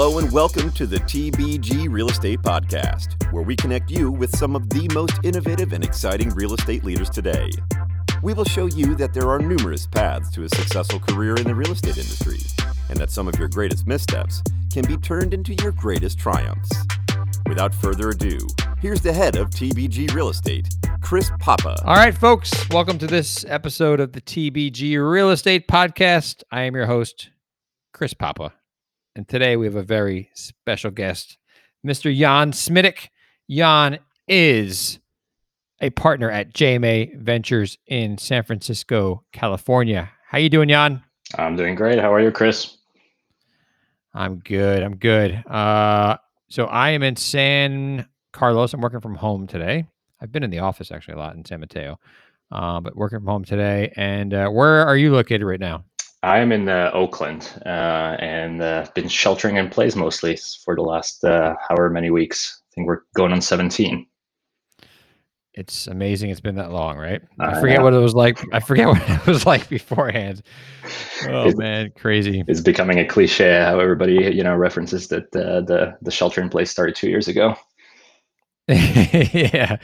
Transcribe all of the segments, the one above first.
Hello and welcome to the TBG Real Estate Podcast, where we connect you with some of the most innovative and exciting real estate leaders today. We will show you that there are numerous paths to a successful career in the real estate industry, and that some of your greatest missteps can be turned into your greatest triumphs. Without further ado, here's the head of TBG Real Estate, Chris Papa. All right, folks, welcome to this episode of the TBG Real Estate Podcast. I am your host, Chris Papa. And today we have a very special guest, Mr. Jan Smidek. Jan is a partner at JMA Ventures in San Francisco, California. How you doing, Jan? I'm doing great. How are you, Chris? I'm good. I'm good. Uh, so I am in San Carlos. I'm working from home today. I've been in the office actually a lot in San Mateo, uh, but working from home today. And uh, where are you located right now? I am in uh, Oakland uh, and uh, been sheltering in place mostly for the last uh, however many weeks. I think we're going on 17. It's amazing it's been that long, right? I forget what it was like. I forget what it was like beforehand. Oh man, crazy! It's becoming a cliche how everybody you know references that uh, the the shelter in place started two years ago. yeah,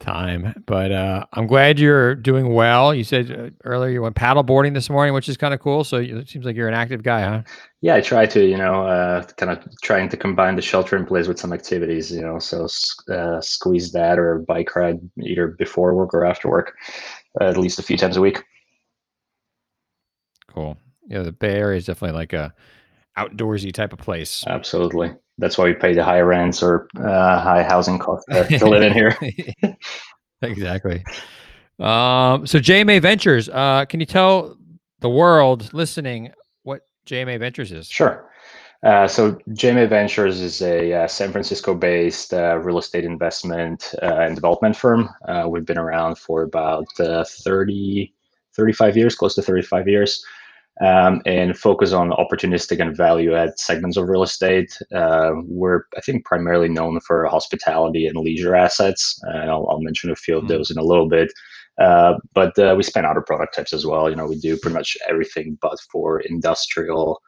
time. But uh, I'm glad you're doing well. You said uh, earlier you went paddle boarding this morning, which is kind of cool. So it seems like you're an active guy, huh? Yeah, I try to, you know, uh, kind of trying to combine the shelter in place with some activities, you know, so uh, squeeze that or bike ride either before work or after work, uh, at least a few times a week. Cool. Yeah, the Bay Area is definitely like a outdoorsy type of place. Absolutely. That's why we pay the high rents or uh, high housing costs to live in here. exactly. Um, so JMA Ventures, uh, can you tell the world listening what JMA Ventures is? Sure. Uh, so JMA Ventures is a uh, San Francisco-based uh, real estate investment uh, and development firm. Uh, we've been around for about 30, 35 years, close to 35 years um, and focus on opportunistic and value add segments of real estate. Uh, we're, I think, primarily known for hospitality and leisure assets. And I'll, I'll mention a few of mm-hmm. those in a little bit. Uh, but uh, we span other product types as well. You know, we do pretty much everything but for industrial.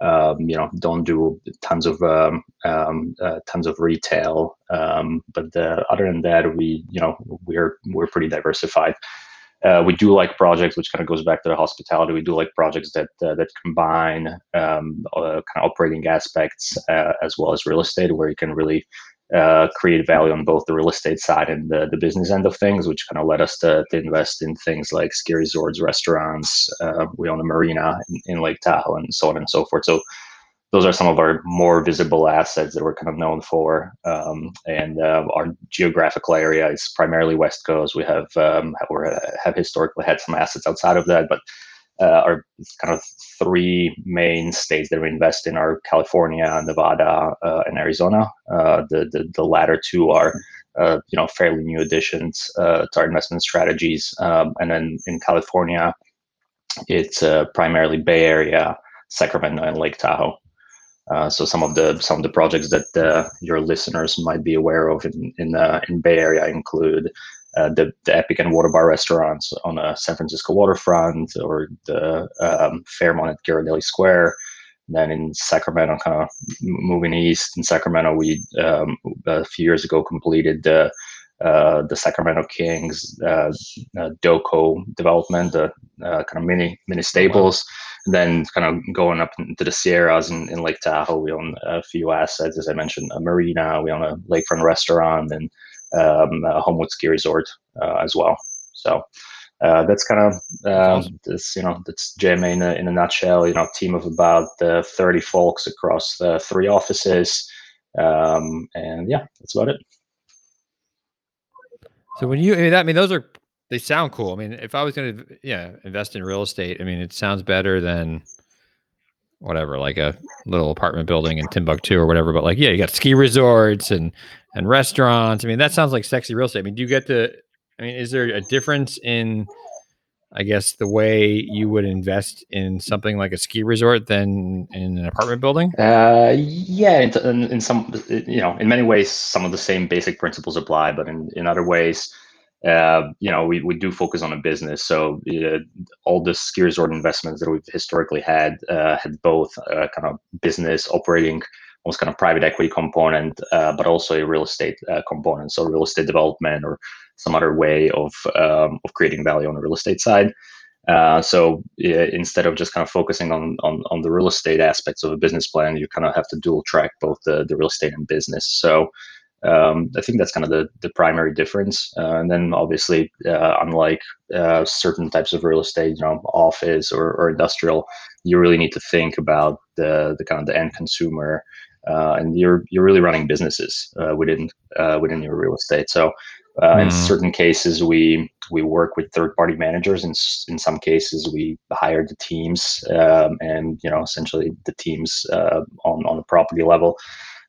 Um, you know, don't do tons of um, um, uh, tons of retail. Um, but uh, other than that, we you know we're we're pretty diversified. Uh, we do like projects, which kind of goes back to the hospitality. We do like projects that uh, that combine um, uh, kind of operating aspects uh, as well as real estate, where you can really uh, create value on both the real estate side and the, the business end of things, which kind of led us to, to invest in things like ski resorts, restaurants. Uh, we own a marina in, in Lake Tahoe, and so on and so forth. So those are some of our more visible assets that we're kind of known for. Um, and uh, our geographical area is primarily West Coast. We have um, have historically had some assets outside of that, but uh, our kind of three main states that we invest in are California, Nevada, uh, and Arizona. Uh, the, the, the latter two are uh, you know fairly new additions uh, to our investment strategies. Um, and then in California, it's primarily Bay Area, Sacramento, and Lake Tahoe. Uh, so some of the some of the projects that uh, your listeners might be aware of in in, uh, in Bay Area include uh, the the Epic and Water Bar restaurants on the San Francisco waterfront, or the um, Fairmont at Ghirardelli Square. And then in Sacramento, kind of moving east in Sacramento, we um, a few years ago completed the uh, the Sacramento Kings uh, uh, Doco development, the uh, kind of mini mini Staples. Wow. And then kind of going up into the Sierras in, in Lake Tahoe, we own a few assets, as I mentioned, a marina, we own a lakefront restaurant, and um, a Homewood ski resort uh, as well. So uh, that's kind of uh, this, you know, that's JMA in a, in a nutshell. You know, team of about uh, 30 folks across the three offices, um, and yeah, that's about it. So when you, I mean, that, I mean, those are they sound cool. I mean, if I was going to, yeah, invest in real estate, I mean, it sounds better than whatever, like a little apartment building in Timbuktu or whatever. But like, yeah, you got ski resorts and and restaurants. I mean, that sounds like sexy real estate. I mean, do you get to? I mean, is there a difference in, I guess, the way you would invest in something like a ski resort than in an apartment building? Uh, yeah, in, in some, you know, in many ways, some of the same basic principles apply, but in in other ways uh, you know, we, we do focus on a business. So uh, all the ski resort investments that we've historically had uh, had both uh, kind of business operating almost kind of private equity component, uh, but also a real estate uh, component. So real estate development or some other way of um, of creating value on the real estate side. So instead of just kind of focusing on, on on the real estate aspects of a business plan, you kind of have to dual track both the, the real estate and business. So um, I think that's kind of the, the primary difference. Uh, and then obviously, uh, unlike uh, certain types of real estate, you know, office or, or industrial, you really need to think about the, the kind of the end consumer. Uh, and you're you're really running businesses uh, within uh, within your real estate. So mm. in certain cases, we we work with third party managers, and in some cases, we hire the teams um, and you know essentially the teams on on the property level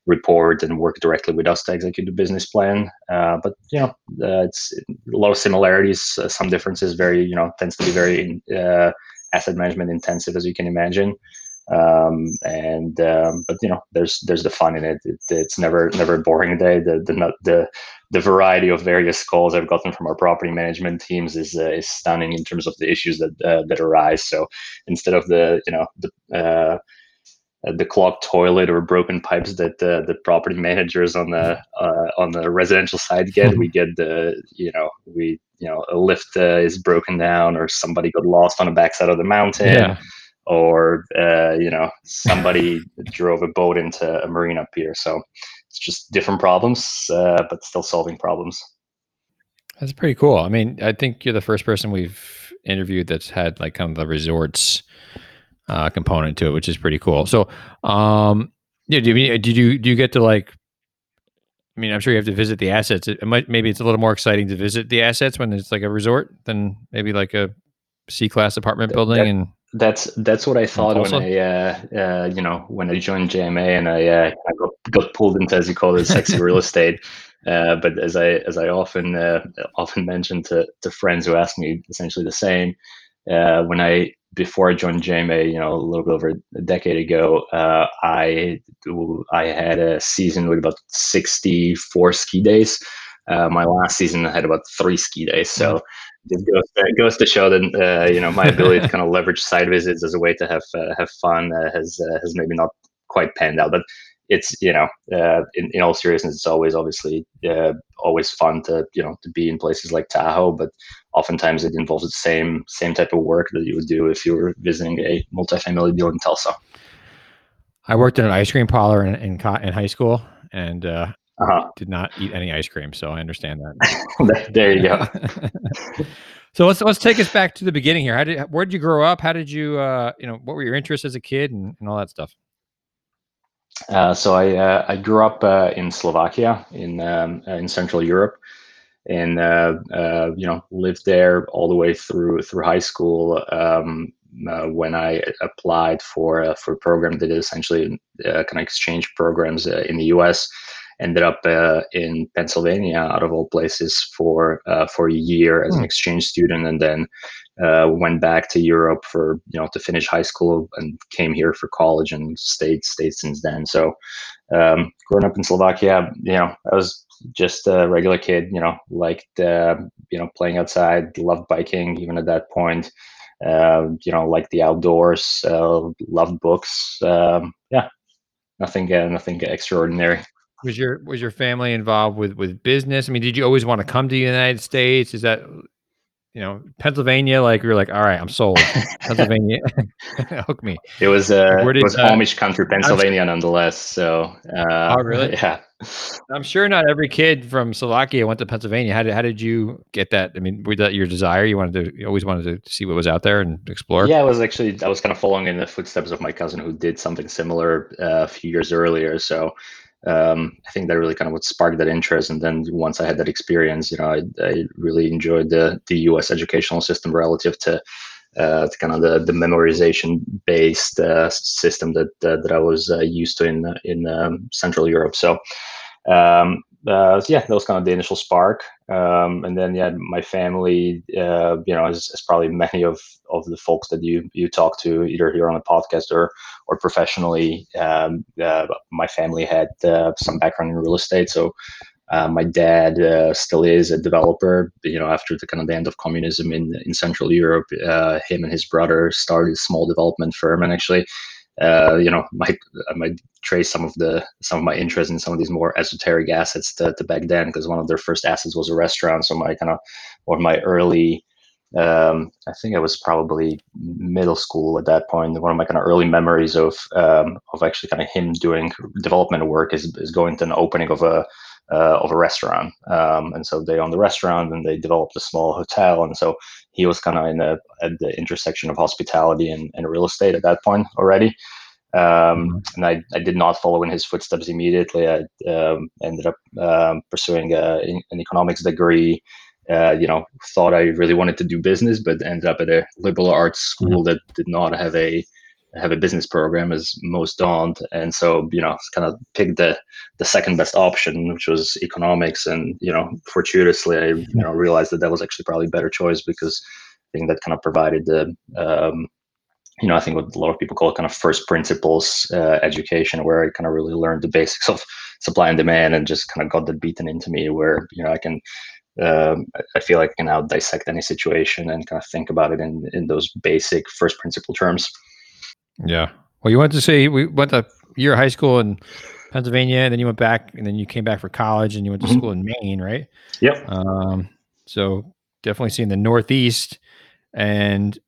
report and work directly with us to execute the business plan. Uh, but you know, uh, it's a lot of similarities, uh, some differences. Very you know tends to be very uh, asset management intensive, as you can imagine. Um, and um, but you know, there's there's the fun in it. it. It's never never a boring day. The the the the variety of various calls I've gotten from our property management teams is uh, is stunning in terms of the issues that uh, that arise. So instead of the you know the uh, the clogged toilet or broken pipes that uh, the property managers on the uh, on the residential side get. we get the you know we you know a lift uh, is broken down or somebody got lost on the backside of the mountain. Yeah. Or uh, you know somebody drove a boat into a marina pier. So it's just different problems, uh, but still solving problems. That's pretty cool. I mean, I think you're the first person we've interviewed that's had like kind of the resorts uh, component to it, which is pretty cool. So, um, yeah, do you, did you do you get to like? I mean, I'm sure you have to visit the assets. It might maybe it's a little more exciting to visit the assets when it's like a resort than maybe like a C class apartment building. That, and that's that's what I thought when I uh, uh, you know when I joined JMA and I uh, I got, got pulled into as you call it sexy real estate. Uh, but as I as I often uh, often mention to to friends who ask me essentially the same, uh, when I before I joined JMA, you know, a little bit over a decade ago, uh, I I had a season with about 64 ski days. Uh, my last season I had about three ski days. So mm-hmm. it goes, it goes to show that uh, you know my ability to kind of leverage side visits as a way to have uh, have fun uh, has uh, has maybe not quite panned out. But it's you know uh, in, in all seriousness it's always obviously uh, always fun to you know to be in places like tahoe but oftentimes it involves the same same type of work that you would do if you were visiting a multifamily deal in tulsa. I worked in an ice cream parlor in in, in high school and uh, uh-huh. did not eat any ice cream so i understand that. There you go. So let's let's take us back to the beginning here. How did where did you grow up? How did you uh you know what were your interests as a kid and, and all that stuff uh, so I uh, I grew up uh, in Slovakia in um, in Central Europe, and uh, uh, you know lived there all the way through through high school. Um, when I applied for for a program that is essentially kind of exchange programs in the U.S., ended up in Pennsylvania out of all places for for a year as an hmm. exchange student, and then uh, went back to Europe for you know to finish high school and came here for college and stayed stayed since then. So um, growing up in Slovakia, you know, I was just a regular kid. You know, liked uh, you know playing outside, loved biking even at that point. Uh, you know, like the outdoors, uh, loved books. Um, yeah, nothing uh, nothing extraordinary. Was your was your family involved with with business? I mean, did you always want to come to the United States? Is that you know, Pennsylvania, like you're like, all right, I'm sold. Pennsylvania, hook me. It was uh, did, it was uh, Amish country, Pennsylvania, nonetheless. So, uh, oh really? Yeah. I'm sure not every kid from Slovakia went to Pennsylvania. How did how did you get that? I mean, was that your desire? You wanted to, you always wanted to see what was out there and explore. Yeah, I was actually I was kind of following in the footsteps of my cousin who did something similar uh, a few years earlier. So um, I think that really kind of what sparked that interest. And then once I had that experience, you know, I, I really enjoyed the the U.S. educational system relative to, uh, to kind of the, the memorization based uh, system that uh, that I was uh, used to in in um, Central Europe. So um, uh, so yeah, that was kind of the initial spark. Um, and then yeah, my family, uh, you know, as, as, probably many of, of the folks that you you talk to either here on the podcast or or professionally, um, uh, my family had uh, some background in real estate. So uh, my dad uh, still is a developer. You know, after the kind of the end of communism in in Central Europe, him and his brother started a small development firm, and actually uh, you know, might I might trace some of the some of my interest in some of these more esoteric assets to, to back then because one of their first assets was a restaurant. So my kind of or my early um, I think I was probably middle school at that point. One of my kind of early memories of um, of actually kind of him doing development work is, is going to an opening of a uh, of a restaurant. Um, and so they own the restaurant and they developed a small hotel. And so he was kind of in the at the intersection of hospitality and, and real estate at that point already. Um, mm-hmm. and I, I did not follow in his footsteps immediately. I um, ended up um, pursuing a, an economics degree uh, you know, thought I really wanted to do business, but ended up at a liberal arts school mm-hmm. that did not have a have a business program as most don't, and so you know, kind of picked the the second best option, which was economics, and you know, fortuitously, I you know realized that that was actually probably a better choice because I think that kind of provided the um, you know, I think what a lot of people call kind of first principles uh, education, where I kind of really learned the basics of supply and demand and just kind of got that beaten into me, where you know I can um, I feel like I can now dissect any situation and kind of think about it in in those basic first principle terms. Yeah. Well, you went to say we went to year high school in Pennsylvania, and then you went back, and then you came back for college, and you went to mm-hmm. school in Maine, right? Yep. Um, so definitely seeing the Northeast. And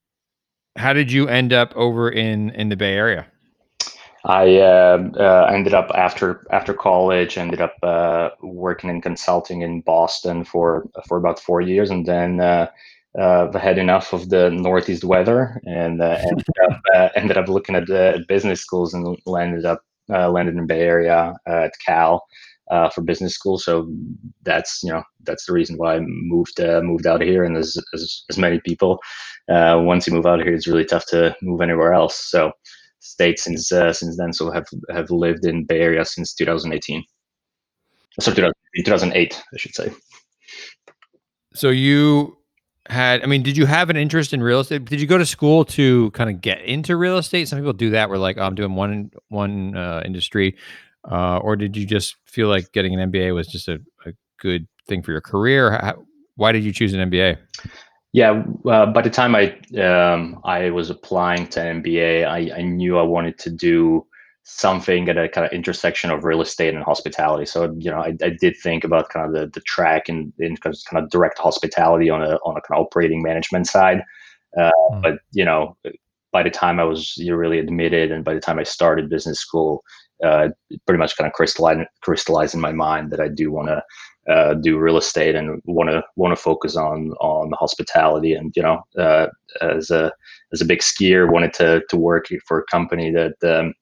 how did you end up over in in the Bay Area? I uh, uh, ended up after after college, ended up uh, working in consulting in Boston for for about four years, and then uh, uh, had enough of the Northeast weather, and uh, ended, up, ended up looking at the business schools, and landed up landed in Bay Area at Cal for business school. So that's you know that's the reason why I moved moved out here, and as as, as many people, once you move out here, it's really tough to move anywhere else. So stayed since uh, since then. So have have lived in Bay Area since 2018. So 2008, I should say. So you had, I mean, did you have an interest in real estate? Did you go to school to kind of get into real estate? Some people do that. We're like, oh, I'm doing one one uh, industry, uh, or did you just feel like getting an MBA was just a, a good thing for your career? How, why did you choose an MBA? Yeah, uh, by the time I um, I was applying to MBA, I, I knew I wanted to do something at a kind of intersection of real estate and hospitality. So you know, I, I did think about kind of the, the track and in kind of direct hospitality on a on a kind of operating management side. Uh, mm. But you know, by the time I was you really admitted, and by the time I started business school, uh, pretty much kind of crystallized crystallized in my mind that I do want to uh, do real estate and want to want to focus on on the hospitality and you know uh, as a as a big skier wanted to to work for a company that um,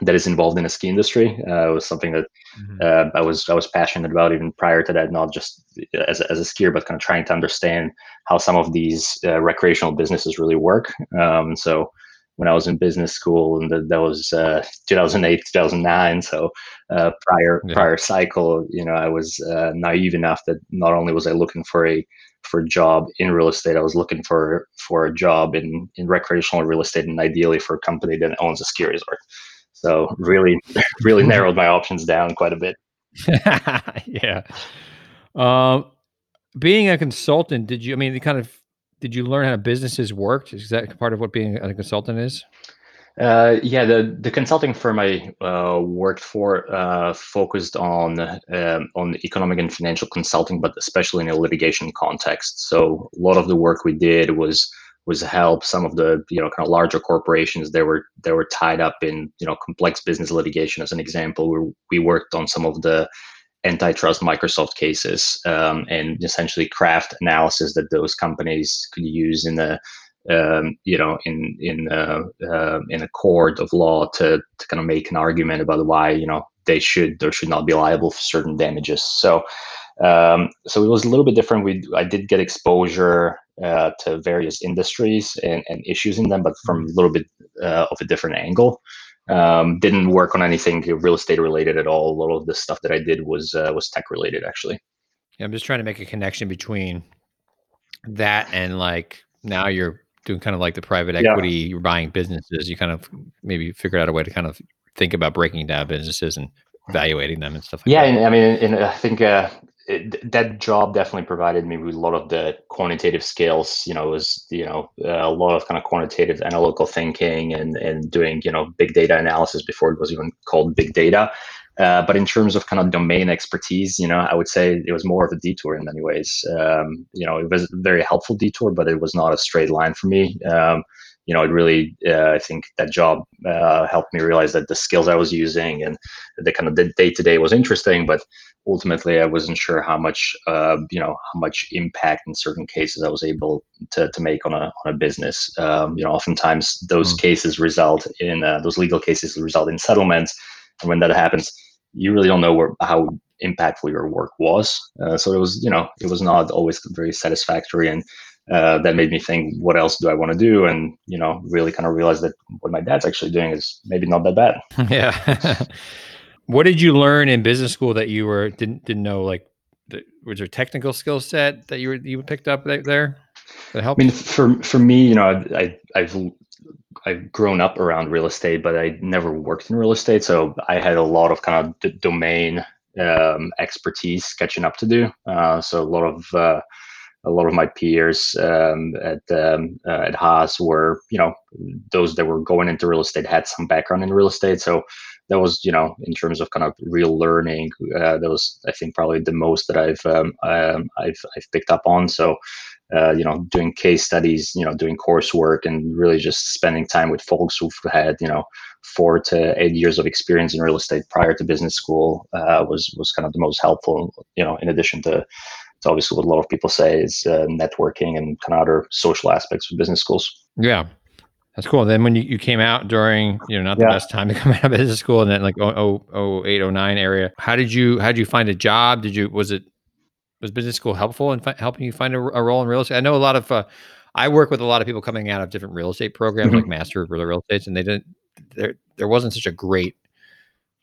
that is involved in the ski industry uh, was something that mm-hmm. uh, I was I was passionate about even prior to that not just as a, as a skier but kind of trying to understand how some of these uh, recreational businesses really work um, so when I was in business school, and that, that was uh, 2008, 2009. So uh, prior yeah. prior cycle, you know, I was uh, naive enough that not only was I looking for a for a job in real estate, I was looking for for a job in in recreational real estate, and ideally for a company that owns a ski resort. So really, really narrowed my options down quite a bit. yeah. Um, being a consultant, did you? I mean, the kind of did you learn how businesses worked? Is that part of what being a consultant is? Uh, yeah, the the consulting firm I uh, worked for uh, focused on um, on economic and financial consulting, but especially in a litigation context. So a lot of the work we did was was help some of the you know kind of larger corporations. They were they were tied up in you know complex business litigation. As an example, we we worked on some of the antitrust Microsoft cases um, and essentially craft analysis that those companies could use in the um, you know in in uh, uh, in a court of law to to kind of make an argument about why you know they should or should not be liable for certain damages. So um, so it was a little bit different. We I did get exposure uh, to various industries and, and issues in them, but from a little bit uh, of a different angle. Um, didn't work on anything real estate related at all. A lot of the stuff that I did was uh, was tech related, actually. Yeah, I'm just trying to make a connection between that and like now you're doing kind of like the private equity. Yeah. You're buying businesses. You kind of maybe figured out a way to kind of think about breaking down businesses and evaluating them and stuff. Like yeah, that. I mean, and I think uh, it, that job definitely provided me with a lot of the quantitative skills. You know, it was you know a lot of kind of quantitative analytical thinking and and doing you know big data analysis before it was even called big data. Uh, but in terms of kind of domain expertise, you know, I would say it was more of a detour in many ways. Um, you know, it was a very helpful detour, but it was not a straight line for me. Um, you know, it really, uh, I think that job uh, helped me realize that the skills I was using and the kind of the day to day was interesting, but ultimately I wasn't sure how much, uh, you know, how much impact in certain cases I was able to, to make on a, on a business. Um, you know, oftentimes those mm. cases result in, uh, those legal cases result in settlements. And when that happens, you really don't know where, how impactful your work was. Uh, so it was, you know, it was not always very satisfactory. And uh, that made me think, what else do I want to do? And you know, really kind of realize that what my dad's actually doing is maybe not that bad. yeah. what did you learn in business school that you were didn't didn't know? Like, the, was there technical skill set that you were you picked up there that helped? I mean, for for me, you know, I I've I've grown up around real estate, but I never worked in real estate, so I had a lot of kind of d- domain um, expertise catching up to do. Uh, so a lot of uh, a lot of my peers um, at um, uh, at Haas were, you know, those that were going into real estate had some background in real estate. So that was, you know, in terms of kind of real learning, uh, that was, I think, probably the most that I've um, um I've I've picked up on. So. Uh, you know, doing case studies, you know, doing coursework, and really just spending time with folks who've had, you know, four to eight years of experience in real estate prior to business school uh, was was kind of the most helpful. You know, in addition to it's obviously what a lot of people say is uh, networking and kind of other social aspects of business schools. Yeah. That's cool. then when you, you came out during, you know, not the yeah. best time to come out of business school and then like oh, oh, 08, 09 area, how did you, how did you find a job? Did you, was it, was business school helpful in fi- helping you find a, a, role in real estate? I know a lot of, uh, I work with a lot of people coming out of different real estate programs, mm-hmm. like master of real estate, and they didn't, there, there wasn't such a great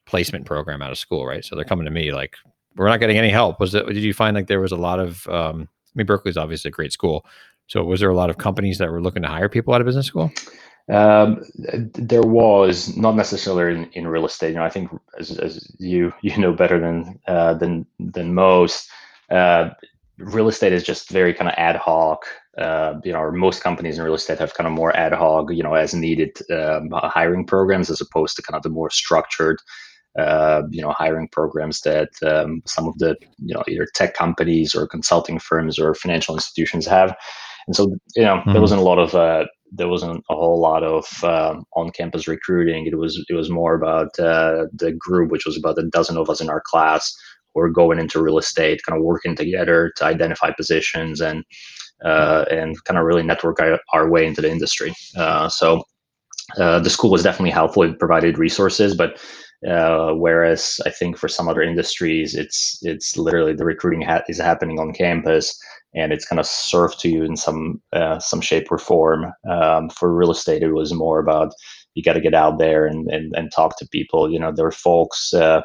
placement program out of school, right? So they're coming to me like, we're not getting any help. Was it? Did you find like there was a lot of? Um, I mean, Berkeley's obviously a great school. So was there a lot of companies that were looking to hire people out of business school? Um, there was not necessarily in, in, real estate. You know, I think as, as you you know better than uh, than than most, uh, real estate is just very kind of ad hoc. Uh, you know, most companies in real estate have kind of more ad hoc, you know, as needed um, hiring programs as opposed to kind of the more structured uh, you know hiring programs that um, some of the you know either tech companies or consulting firms or financial institutions have. And so you know mm-hmm. there wasn't a lot of uh, there wasn't a whole lot of um, on-campus recruiting. It was it was more about uh, the group which was about a dozen of us in our class who were going into real estate kind of working together to identify positions and uh, and kind of really network our, our way into the industry. Uh, so uh, the school was definitely helpful. It provided resources but uh, whereas I think for some other industries, it's it's literally the recruiting ha- is happening on campus, and it's kind of served to you in some uh, some shape or form. Um, for real estate, it was more about you got to get out there and, and and talk to people. You know, there were folks. Uh,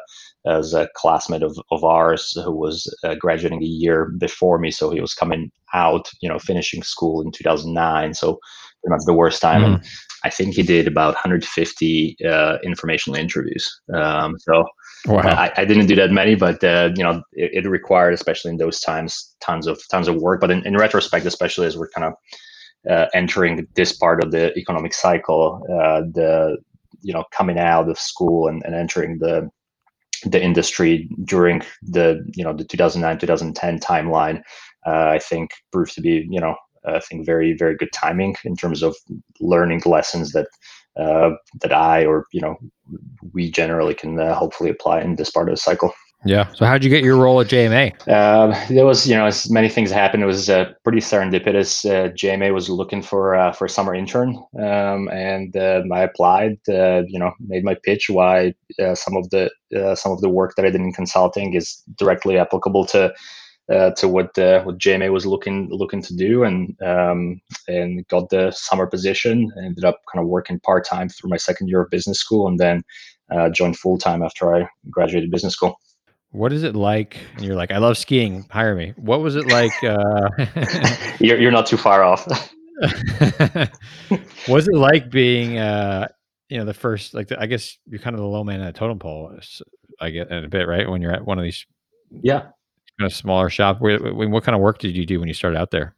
as a classmate of, of ours who was uh, graduating a year before me. So he was coming out, you know, finishing school in 2009. So pretty much the worst time. Mm. And I think he did about 150 uh, informational interviews. Um, so wow. I, I, didn't do that many, but uh, you know, it, it, required, especially in those times, tons of tons of work. But in, in retrospect, especially as we're kind of uh, entering this part of the economic cycle, uh, the you know coming out of school and, and entering the the industry during the you know the 2009 2010 timeline uh, i think proved to be you know I think very very good timing in terms of learning lessons that uh, that I or you know we generally can uh, hopefully apply in this part of the cycle. Yeah. So how'd you get your role at JMA? Uh, there was, you know, as many things happened. It was uh, pretty serendipitous. Uh, JMA was looking for uh, for a summer intern, um, and uh, I applied. Uh, you know, made my pitch why uh, some of the some of the work that I did in consulting is directly applicable to uh, to what uh, what JMA was looking looking to do, and um, and got the summer position. Ended up kind of working part time through my second year of business school, and then uh, joined full time after I graduated business school. What is it like? And you're like, I love skiing. Hire me. What was it like? Uh... you're you're not too far off. was it like being, uh, you know, the first? Like, the, I guess you're kind of the low man at a totem pole. I get in a bit, right? When you're at one of these, yeah, of smaller shop. What, what kind of work did you do when you started out there?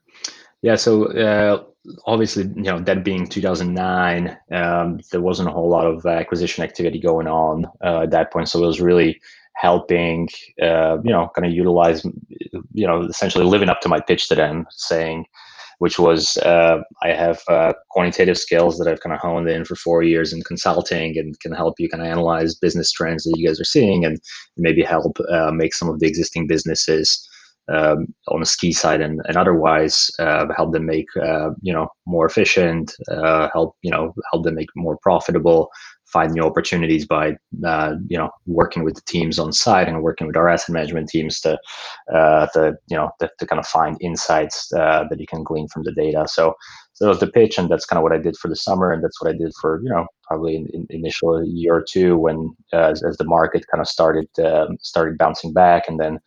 Yeah, so uh, obviously, you know, that being 2009, um, there wasn't a whole lot of acquisition activity going on uh, at that point. So it was really helping, uh, you know, kind of utilize, you know, essentially living up to my pitch to them, saying, which was uh, I have uh, quantitative skills that I've kind of honed in for four years in consulting and can help you kind of analyze business trends that you guys are seeing and maybe help uh, make some of the existing businesses um, on the ski side and, and otherwise uh, help them make uh, you know more efficient, uh, help you know help them make more profitable, find new opportunities by uh, you know working with the teams on site and working with our asset management teams to uh, to you know to, to, kind of find insights uh, that you can glean from the data. So so that was the pitch, and that's kind of what I did for the summer, and that's what I did for you know probably in, in initial year or two when as, as the market kind of started um, started bouncing back, and then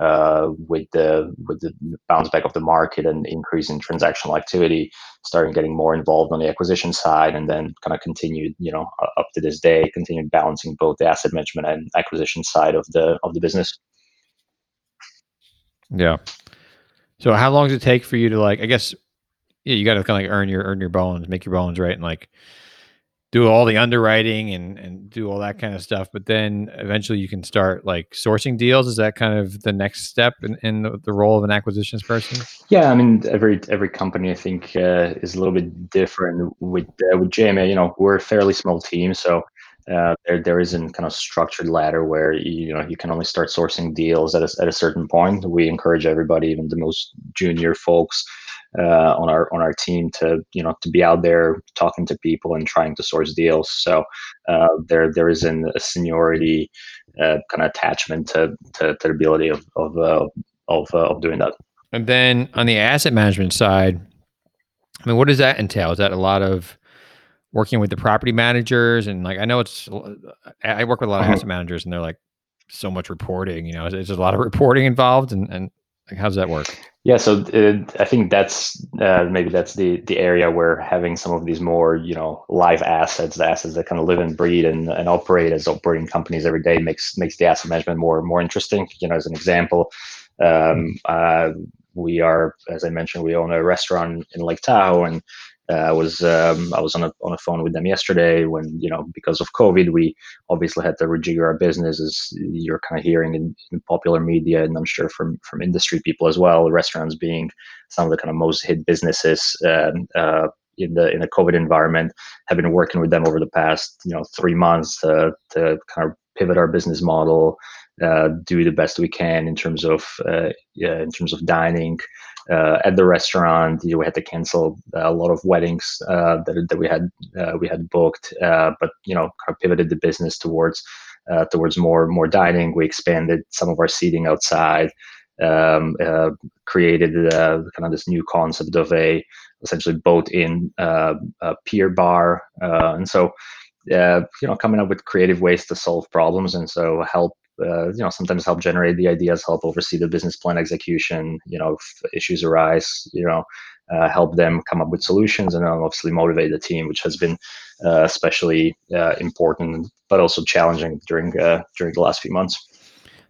uh, with the with the bounce back of the market and increase in transactional activity, starting getting more involved on the acquisition side, and then kind of continued, you know, up to this day, continued balancing both the asset management and acquisition side of the of the business. Yeah. So how long does it take for you to like? I guess yeah, you got to kind of like earn your earn your bones, make your bones right, and like do all the underwriting and and do all that kind of stuff but then eventually you can start like sourcing deals is that kind of the next step in, in the, the role of an acquisitions person yeah i mean every every company i think uh, is a little bit different with uh, with jma you know we're a fairly small team so uh, there, there isn't kind of structured ladder where you, you know you can only start sourcing deals at a, at a certain point. We encourage everybody, even the most junior folks, uh, on our on our team to you know to be out there talking to people and trying to source deals. So uh, there there isn't a seniority uh, kind of attachment to, to, to the ability of of uh, of, uh, of doing that. And then on the asset management side, I mean, what does that entail? Is that a lot of working with the property managers and like I know it's I work with a lot of uh-huh. asset managers and they're like so much reporting. You know, there's a lot of reporting involved and and like, how does that work? Yeah, so uh, I think that's uh, maybe that's the the area where having some of these more you know live assets, the assets that kind of live and breathe and, and operate as operating companies every day makes makes the asset management more more interesting. You know, as an example, um, uh, we are as I mentioned, we own a restaurant in Lake Tahoe, and I was um, I was on a on a phone with them yesterday when you know because of COVID we obviously had to rejigger our business as you're kind of hearing in, in, popular media and I'm sure from from industry people as well. Restaurants being some of the kind of most hit businesses um, uh, in the in the COVID environment have been working with them over the past you know three months to to kind of pivot our business model, uh, do the best we can in terms of uh, yeah, in terms of dining uh, at the restaurant. You know, we had to cancel a lot of weddings uh, that, that we had uh, we had booked, uh, but you know, kind of pivoted the business towards uh, towards more more dining. We expanded some of our seating outside. Um, uh, created kind of this new concept of a essentially boat in a pier bar, and so you know coming up with creative ways to solve problems, and so help uh, you know sometimes help generate the ideas help oversee the business plan execution you know if issues arise you know uh, help them come up with solutions and obviously motivate the team which has been uh, especially uh, important but also challenging during uh, during the last few months.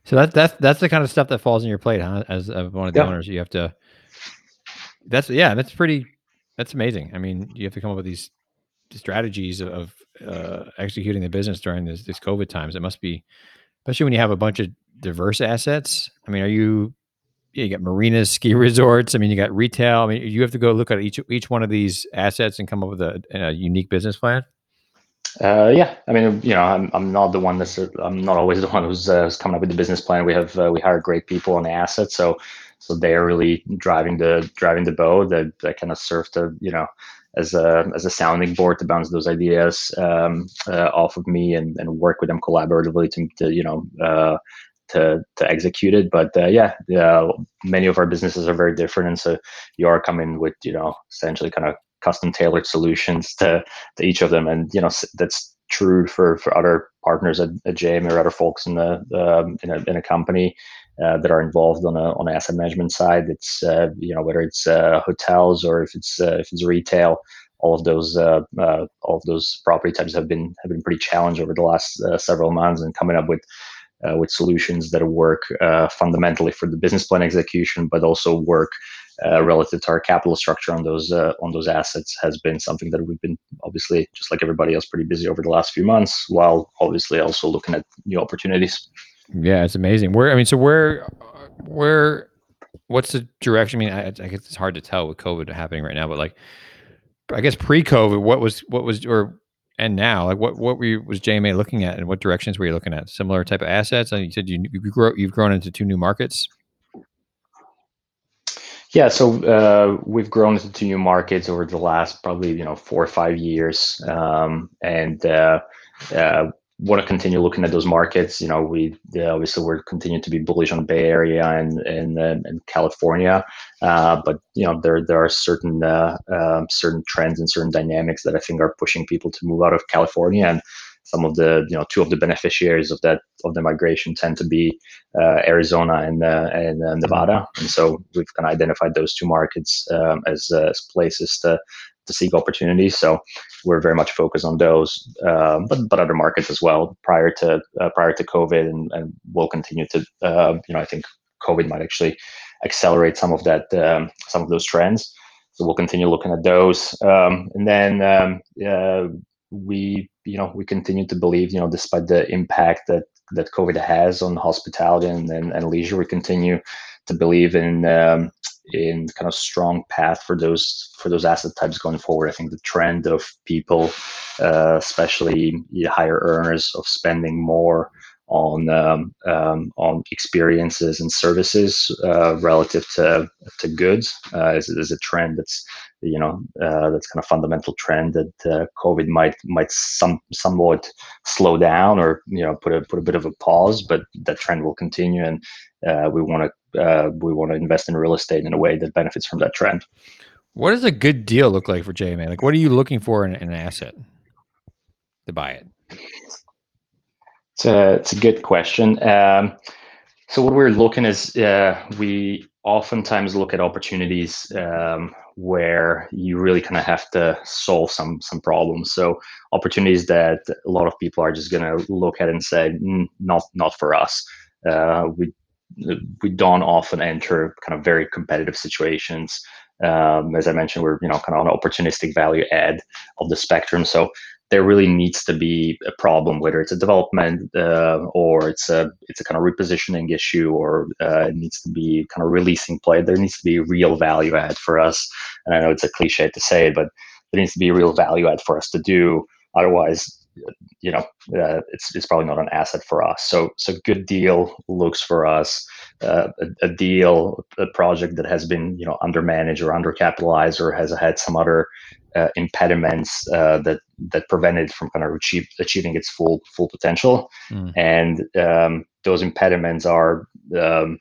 So that that's that's the kind of stuff that falls in your plate huh as one of the yeah. owners you have to that's yeah that's pretty that's amazing. I mean you have to come up with these strategies of uh, executing the business during this, this covid times. It must be especially when you have a bunch of diverse assets. I mean, are you you got marinas, ski resorts. I mean, you got retail. I mean, you have to go look at each each one of these assets and come up with a, a unique business plan. Uh, yeah, I mean, you know, I'm, I'm not the one that's I'm not always the one who's, uh, who's coming up with the business plan. We have uh, we hire great people on the assets, so so they are really driving the driving the boat that, that kind of serve to you know as a as a sounding board to bounce those ideas um, uh, off of me and, and work with them collaboratively to, to you know uh, to to execute it. But uh, yeah, many of our businesses are very different, and so you are coming with you know essentially kind of custom tailored solutions to to each of them, and you know that's true for for other partners at, at JM or other folks in the um, in, a, in a company uh, that are involved on a on the asset management side. It's uh, you know whether it's uh, hotels or if it's uh, if it's retail. All of those uh, all of those property types have been have been pretty challenged over the last several months, and coming up with with solutions that work fundamentally for the business plan execution, but also work relative to our capital structure on those on those assets has been something that we've been obviously just like everybody else pretty busy over the last few months, while obviously also looking at new opportunities. Yeah, it's amazing. Where I mean, so where where what's the direction? I mean, I, I guess it's hard to tell with COVID happening right now, but like, I guess pre-COVID, what was what was or and now, like, what what were you, was JMA looking at, and what directions were you looking at? Similar type of assets, and you said you you grow you've grown into two new markets. Yeah, so uh, we've grown into two new markets over the last probably you know four or five years, um, and uh, uh, want to continue looking at those markets. You know, we yeah, obviously we're continuing to be bullish on Bay Area and and, and California, uh, but you know there there are certain uh, um, certain trends and certain dynamics that I think are pushing people to move out of California and some of the you know two of the beneficiaries of that of the migration tend to be uh, Arizona and uh, and uh, Nevada, and so we've kind of identified those two markets um, as, uh, as places to to seek opportunities. So we're very much focused on those, uh, but but other markets as well. Prior to uh, prior to COVID, and, and we'll continue to uh, you know I think COVID might actually accelerate some of that um, some of those trends. So we'll continue looking at those, um, and then um, uh, we you know we continue to believe you know despite the impact that that COVID has on hospitality and, and, and leisure, we continue to believe in um, in kind of strong path for those for those asset types going forward. I think the trend of people, uh, especially higher earners, of spending more on um, um, on experiences and services uh, relative to to goods uh, is, is a trend that's you know uh, that's kind of fundamental trend that uh, COVID might might some somewhat slow down or you know put a put a bit of a pause, but that trend will continue, and uh, we want to uh, we want to invest in real estate in a way that benefits from that trend. What does a good deal look like for JMA? Like, what are you looking for in, in an asset to buy it? It's a, it's a good question. Um, so what we're looking is uh, we oftentimes look at opportunities um, where you really kind of have to solve some some problems. So opportunities that a lot of people are just going to look at and say, mm, not not for us. Uh, we we don't often enter kind of very competitive situations. Um, as I mentioned, we're you know kind of on opportunistic value add of the spectrum. So there really needs to be a problem, whether it's a development uh, or it's a it's a kind of repositioning issue, or uh, it needs to be kind of releasing play. There needs to be real value add for us. And I know it's a cliche to say, but there needs to be real value add for us to do. Otherwise, you know, uh, it's it's probably not an asset for us. So so good deal looks for us. Uh, a, a, deal, a project that has been you know undermanaged or undercapitalized or has had some other uh, impediments uh, that that prevent it from kind of achieve, achieving its full full potential, mm. and um, those impediments are um,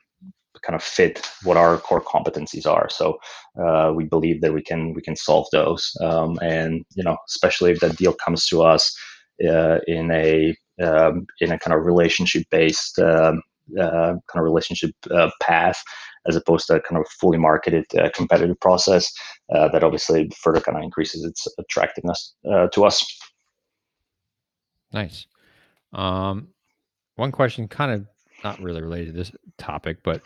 kind of fit what our core competencies are. So uh, we believe that we can we can solve those, um, and you know especially if that deal comes to us in a um, in a kind of relationship based um, uh, kind of relationship uh, path as opposed to a kind of fully marketed uh, competitive process uh, that obviously further kind of increases its attractiveness uh, to us. Nice. Um, one question, kind of not really related to this topic, but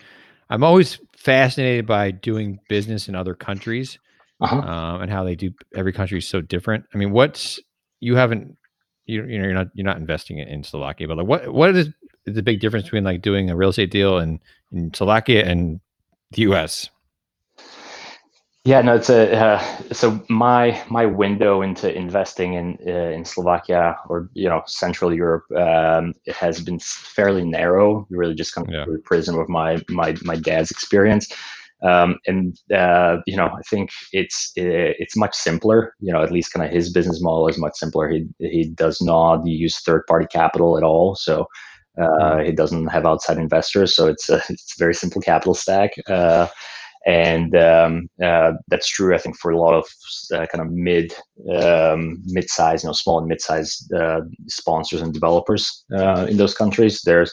I'm always fascinated by doing business in other countries uh-huh. um, and how they do. Every country is so different. I mean, what's you haven't you you know you're not you're not investing in Slovakia, but like what what is the big difference between like doing a real estate deal in in Slovakia and the U.S. Yeah, no, it's a uh, so my my window into investing in uh, in Slovakia or you know Central Europe um, it has been fairly narrow. You really, just kind of yeah. prism of my my my dad's experience, um, and uh, you know I think it's it's much simpler. You know, at least kind of his business model is much simpler. He he does not use third party capital at all, so uh, it doesn't have outside investors, so it's a it's a very simple capital stack, uh, and um, uh, that's true. I think for a lot of uh, kind of mid um, mid size, you know, small and mid sized uh, sponsors and developers uh, in those countries, there's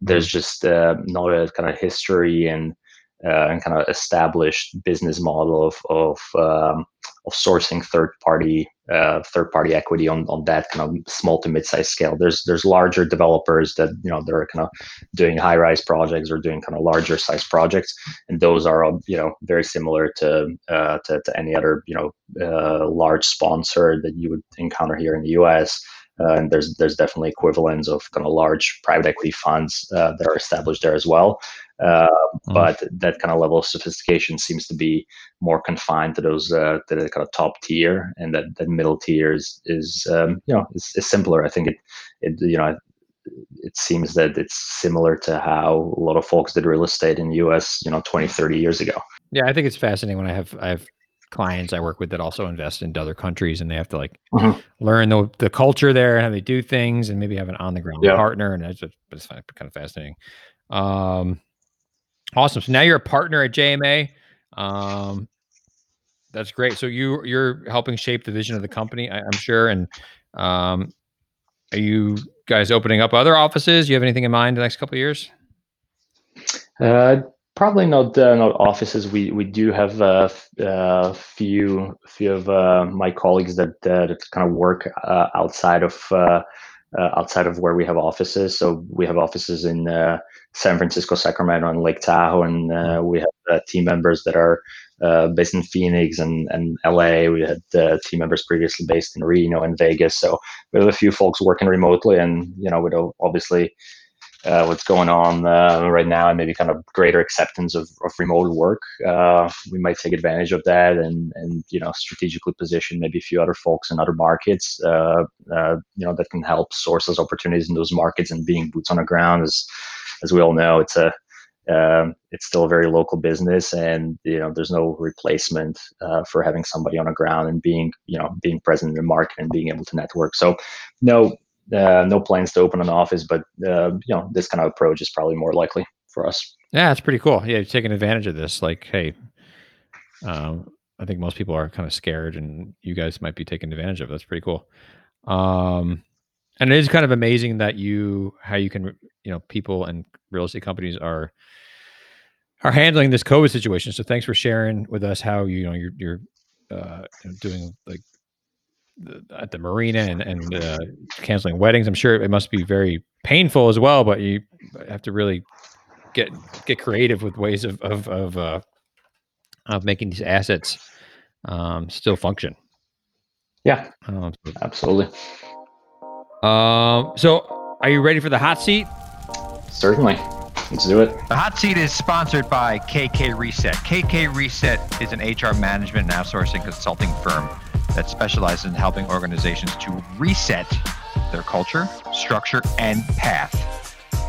there's mm-hmm. just not a kind of history and and kind of established business model of of um, of sourcing third party uh, third party equity on, on that kind of small to mid sized scale. There's there's larger developers that you know they're kind of doing high rise projects or doing kind of larger size projects, and those are you know very similar to uh, to, to any other you know uh, large sponsor that you would encounter here in the U.S. Uh, and there's there's definitely equivalents of kind of large private equity funds uh, that are established there as well. Uh, mm. But that kind of level of sophistication seems to be more confined to those uh, to the kind of top tier, and that, that middle tier is, is um, you know is, is simpler. I think it it you know it seems that it's similar to how a lot of folks did real estate in the US, you know, 20, 30 years ago. Yeah, I think it's fascinating when I have I have clients I work with that also invest in other countries and they have to like mm-hmm. learn the the culture there and how they do things and maybe have an on the ground yeah. partner and it's just it's kind of fascinating. Um, awesome. So now you're a partner at JMA. Um, that's great. So you you're helping shape the vision of the company, I, am sure. And um, are you guys opening up other offices? Do you have anything in mind the next couple of years? Uh, probably not uh, not offices. We we do have a uh, uh, few few of uh, my colleagues that uh, that kind of work uh, outside of outside of where we have offices. So we have offices in San Francisco, Sacramento, and Lake Tahoe, and mm-hmm. we have team members that are based in Phoenix and, and LA. We had team members previously based in Reno and Vegas. So we have a few folks working remotely, and you know, we obviously uh, what's going on uh, right now and maybe kind of greater acceptance of, of remote work, uh, we might take advantage of that and and you know strategically position maybe a few other folks in other markets, uh, uh, you know that can help source those opportunities in those markets and being boots on the ground. As as we all know it's a um, it's still a very local business and you know there's no replacement uh, for having somebody on the ground and being you know being present in the market and being able to network. So no uh, no plans to open an office, but uh, you know this kind of approach is probably more likely for us. Yeah, it's pretty cool. Yeah, you're taking advantage of this. Like, hey, um, I think most people are kind of scared, and you guys might be taking advantage of. It. That's pretty cool. Um, and it is kind of amazing that you how you can you know people and real estate companies are are handling this COVID situation. So thanks for sharing with us how you know you're you're uh, doing like at the marina and, and uh, canceling weddings. I'm sure it must be very painful as well, but you have to really get get creative with ways of of of, uh, of making these assets um, still function. Yeah, um, absolutely. Um, so, are you ready for the hot seat? Certainly. Let's do it. The hot seat is sponsored by KK Reset. KK Reset is an HR management and outsourcing consulting firm that specializes in helping organizations to reset their culture, structure, and path.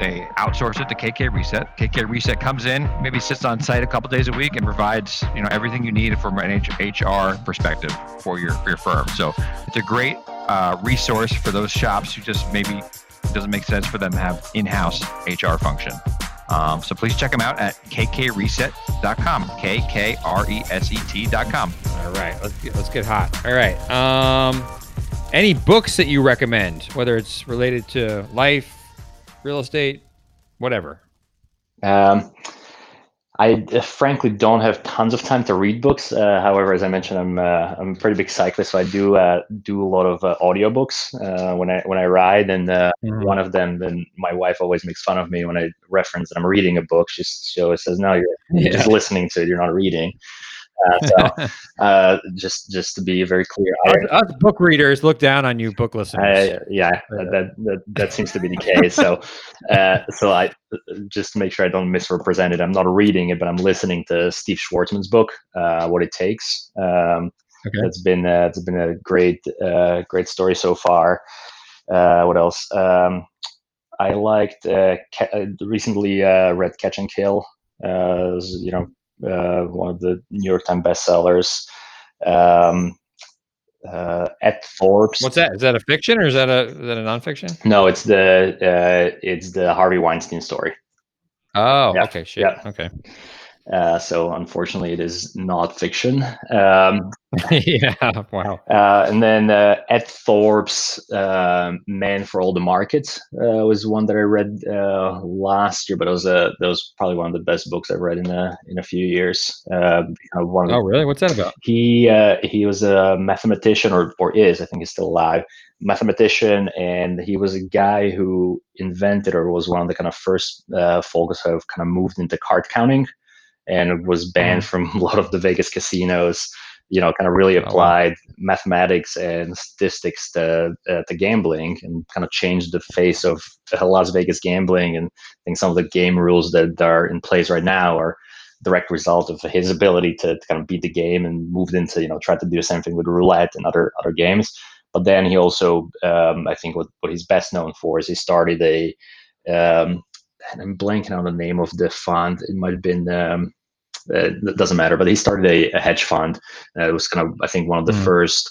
they outsource it to KK Reset. KK Reset comes in, maybe sits on site a couple days a week, and provides you know everything you need from an HR perspective for your for your firm. So it's a great uh, resource for those shops who just maybe it doesn't make sense for them to have in-house HR function. Um, so please check them out at kkreset.com. K K R E S E T.com. All right, let's get, let's get hot. All right. Um, any books that you recommend, whether it's related to life, real estate, whatever? Um, I uh, frankly don't have tons of time to read books. Uh, however, as I mentioned, I'm uh, I'm a pretty big cyclist, so I do uh, do a lot of uh, audiobooks uh, when I when I ride. And mm-hmm. one of them, then my wife always makes fun of me when I reference that I'm reading a book. She, she always says, "No, you're, you're just listening to it. You're not reading." Uh, so uh, just just to be very clear, I, us, book readers look down on you, book listeners. I, yeah, that, that that seems to be the case. So uh, so I just to make sure I don't misrepresent it, I'm not reading it, but I'm listening to Steve Schwarzman's book, uh, What It Takes. Um, okay. It's been uh, it's been a great uh, great story so far. what else? Um, I liked ca- recently read Catch and Kill. you know uh, one of the New York Times bestsellers. Um, uh, Ed Forbes. What's that? Is that a fiction or is that a is that a nonfiction? No, it's the uh, it's the Harvey Weinstein story. Oh, Yeah, okay, shit. yeah. Okay. Uh, so unfortunately, it is not fiction. Um, yeah. Wow. Uh, and then uh, Ed Thorp's uh, "Man for All the Markets" uh, was one that I read uh, last year, but it was uh, that was probably one of the best books I've read in a in a few years. Of one Oh, really? What's that about? he uh, he was a mathematician, or or is I think he's still alive, mathematician, and he was a guy who invented or was one of the kind of first uh, folks who have kind of moved into card counting, and was banned from a lot of the Vegas casinos. You know, kind of really Oh, wow. applied mathematics and statistics to uh, to gambling, and kind of changed the face of Las Vegas gambling. And I think some of the game rules that are in place right now are direct result of his ability to, to kind of beat the game and moved into you know try to do the same thing with roulette and other other games but then he also um, i think what, what he's best known for is he started a um, and i'm blanking on the name of the fund it might have been um, uh, it doesn't matter but he started a, a hedge fund uh, it was kind of i think one of the Mhm. first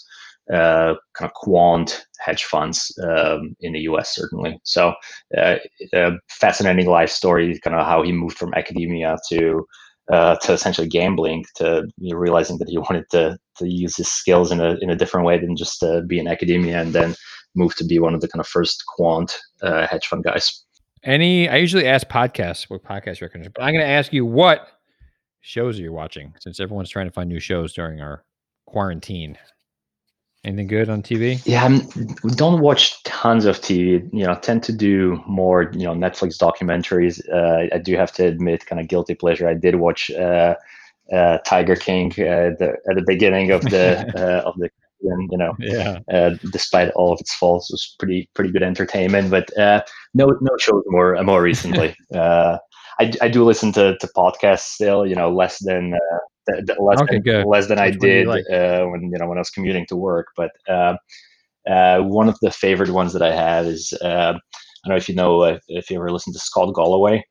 uh, kind of quant hedge funds um, in the us certainly so uh, a fascinating life story kind of how he moved from academia to uh, to essentially gambling, to you know, realizing that he wanted to to use his skills in a in a different way than just uh, be in academia, and then move to be one of the kind of first quant uh, hedge fund guys. Any? I usually ask podcasts what podcast recommendation, but I'm going to ask you what shows are you watching since everyone's trying to find new shows during our quarantine. Anything good on TV? Yeah, I'm, don't watch tons of TV. You know, tend to do more you know Netflix documentaries. Uh, I do have to admit, kind of guilty pleasure. I did watch uh, uh, Tiger King uh, the, at the beginning of the uh, of the you know Yeah. uh, despite all of its faults, it was pretty pretty good entertainment. But uh, no no shows more uh, more recently. uh, I, I do listen to, to podcasts still. You know, less than uh, th- th- less Okay, than, less than I Which you did like? uh, when you know when I was commuting to work. But uh, uh, one of the favorite ones that I have is uh, I don't know if you know if you ever listened to Scott Galloway.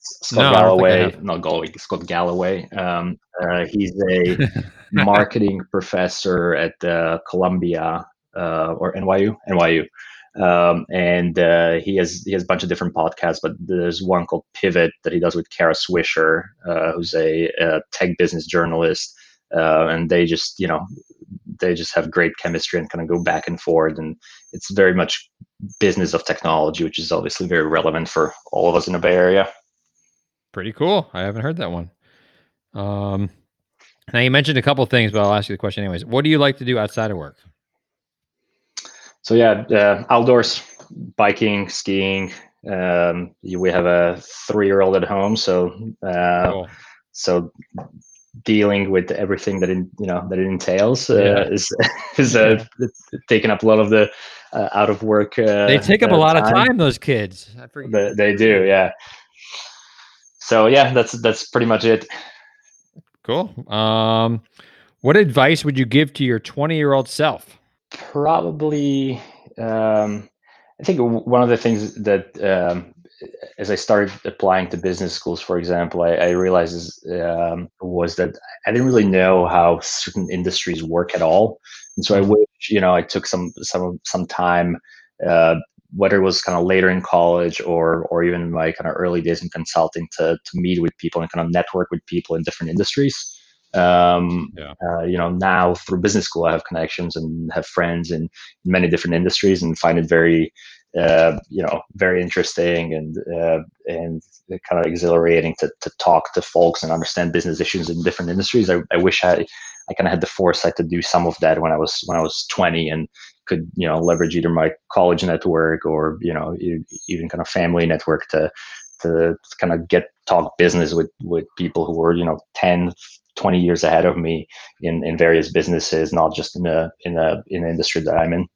Scott No, don't think I Galloway, not Galloway, Scott Galloway. Um, uh, he's a marketing professor at uh, Columbia uh, or NYU, NYU, um, and uh, he has he has a bunch of different podcasts. But there's one called Pivot that he does with Kara Swisher, uh, who's a, a tech business journalist, uh, and they just you know they just have great chemistry and kind of go back and forth, and it's very much business of technology, which is obviously very relevant for all of us in the Bay Area. Pretty cool. I haven't heard that one. Um, now you mentioned a couple things, but I'll ask you the question anyways. What do you like to do outside of work? So yeah, uh, outdoors, biking, skiing. Um, we have a three-year-old at home, so uh, Cool. so dealing with everything that it, you know that it entails uh, Yeah. is is uh, taking up a lot of the uh, out of work. Uh, They take up a uh, lot of time. Those kids. They, they do, yeah. So yeah, that's that's pretty much it. Cool. Um, what advice would you give to your 20 year old self? Probably, um, I think one of the things that um, as I started applying to business schools, for example, I, I realized is, um, was that I didn't really know how certain industries work at all, and so I wish you know I took some some some time, uh, whether it was kind of later in college or or even my kind of early days in consulting to to meet with people and kind of network with people in different industries. Um, Yeah. uh, you know, now through business school, I have connections and have friends in many different industries, and find it very uh, you know very interesting and uh, and kind of exhilarating to, to talk to folks and understand business issues in different industries. I, I wish I I kind of had the foresight to do some of that when I was when I was 20 and could you know leverage either my college network or you know even kind of family network to to kind of get talk business with with people who were you know 10 20 years ahead of me in in various businesses not just in a in a in the industry that I'm in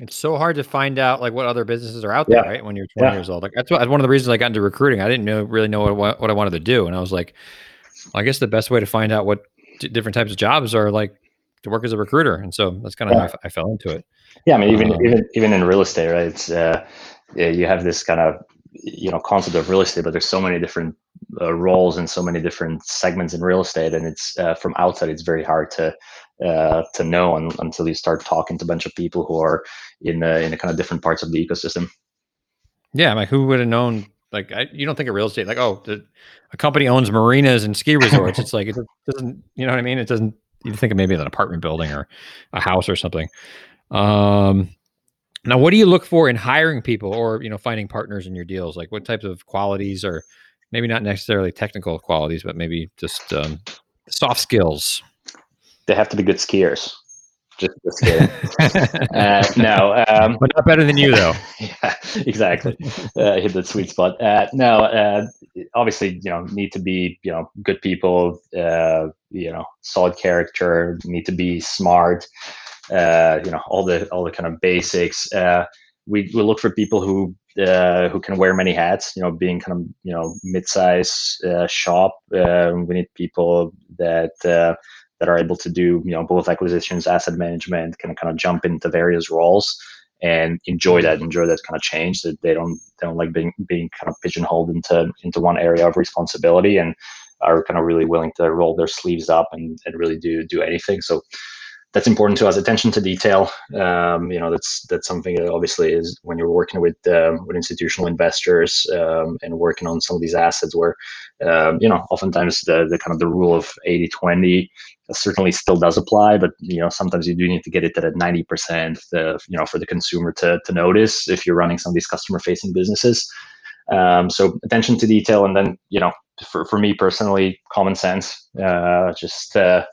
It's so hard to find out like what other businesses are out there, Yeah. right? When you're 20 Yeah. years old. Like that's what, one of the reasons I got into recruiting. I didn't know really know what, what, I wanted to do. And I was like, I guess the best way to find out what different types of jobs are like to work as a recruiter. And so that's kind of how I Yeah. fell into it. Yeah, I mean, even Um, even even in real estate, right? It's uh, you have this kind of you know concept of real estate, but there's so many different uh, roles and so many different segments in real estate, and it's uh, from outside, it's very hard to uh, to know un- until you start talking to a bunch of people who are in uh, in the kind of different parts of the ecosystem. Yeah, like who would have known? Like, I, you don't think of real estate like, oh, the, a company owns marinas and ski resorts. it's like it doesn't, you know what I mean? It doesn't. You think of maybe an apartment building or a house or something. Um, now, what do you look for in hiring people or you know finding partners in your deals? Like, what types of qualities, or maybe not necessarily technical qualities, but maybe just um, soft skills? They have to be good skiers. Just, just kidding. uh, no, um, but not better than you though. yeah, exactly. Uh, hit that sweet spot. Uh, no, uh, obviously, you know, need to be you know good people. Uh, you know, solid character. Need to be smart. Uh, you know, all the all the kind of basics. Uh, we we look for people who uh, who can wear many hats. You know, being kind of you know mid-size uh, shop. Uh, we need people that uh, that are able to do you know both acquisitions, asset management, can kind of jump into various roles and enjoy that, mm. enjoy that kind of change. That they don't they don't like being being kind of pigeonholed into into one area of responsibility and are kind of really willing to roll their sleeves up and, and really do do anything. So that's important to us. Attention to detail. Um, you know, that's that's something that obviously is when you're working with um, with institutional investors um, and working on some of these assets where um, you know oftentimes the the kind of the rule of 80-20 certainly still does apply, but you know sometimes you do need to get it to that 90% the, you know for the consumer to to notice if you're running some of these customer facing businesses. Um, so attention to detail, and then you know for for me personally, common sense. Uh, just uh,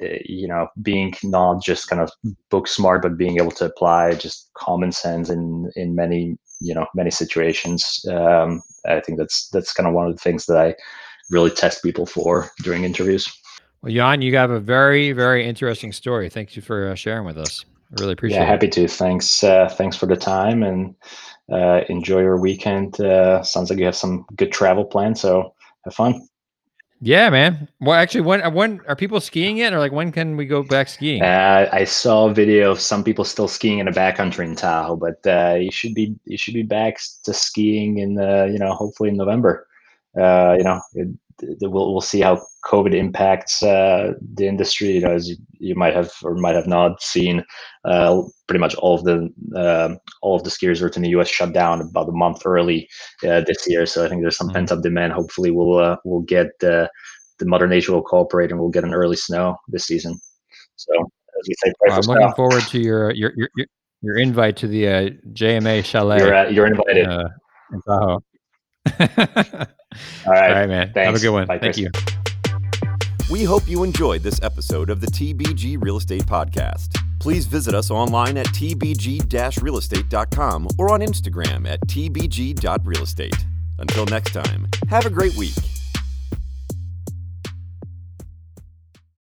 you know being not just kind of book smart but being able to apply just common sense in in many you know many situations. Um, i think that's that's kind of one of the things that i really test people for during interviews. Well jan you have a very very interesting story. Thank you for uh, sharing with us. I really appreciate yeah it. happy to. Thanks uh, thanks for the time and uh, enjoy your weekend. Uh, sounds like you have some good travel plans so have fun yeah, man. Well, actually, when when are people skiing yet, or like when can we go back skiing? Uh, I saw a video of some people still skiing in the backcountry in Tahoe, but uh, you should be you should be back to skiing in you know hopefully in November. Uh, you know, it, we'll we'll see how COVID impacts uh, the industry. You know, as you, you, might have or might have not seen, uh, pretty much all of the uh, all of the ski resorts in the U.S. shut down about a month early uh, this year. So I think there's some mm-hmm. pent up demand. Hopefully, we'll uh, we'll get the Mother Nature will cooperate and we'll get an early snow this season. So as we say, I'm looking snow. forward to your your your your invite to the uh, JMA Chalet. You're, you're invited. in Tahoe. All right. All right, man. Thanks. Have a good one. Bye, Thank Chris. you. We hope you enjoyed this episode of the TBG Real Estate Podcast. Please visit us online at tbg-realestate.com or on Instagram at tbg.realestate. Until next time, have a great week.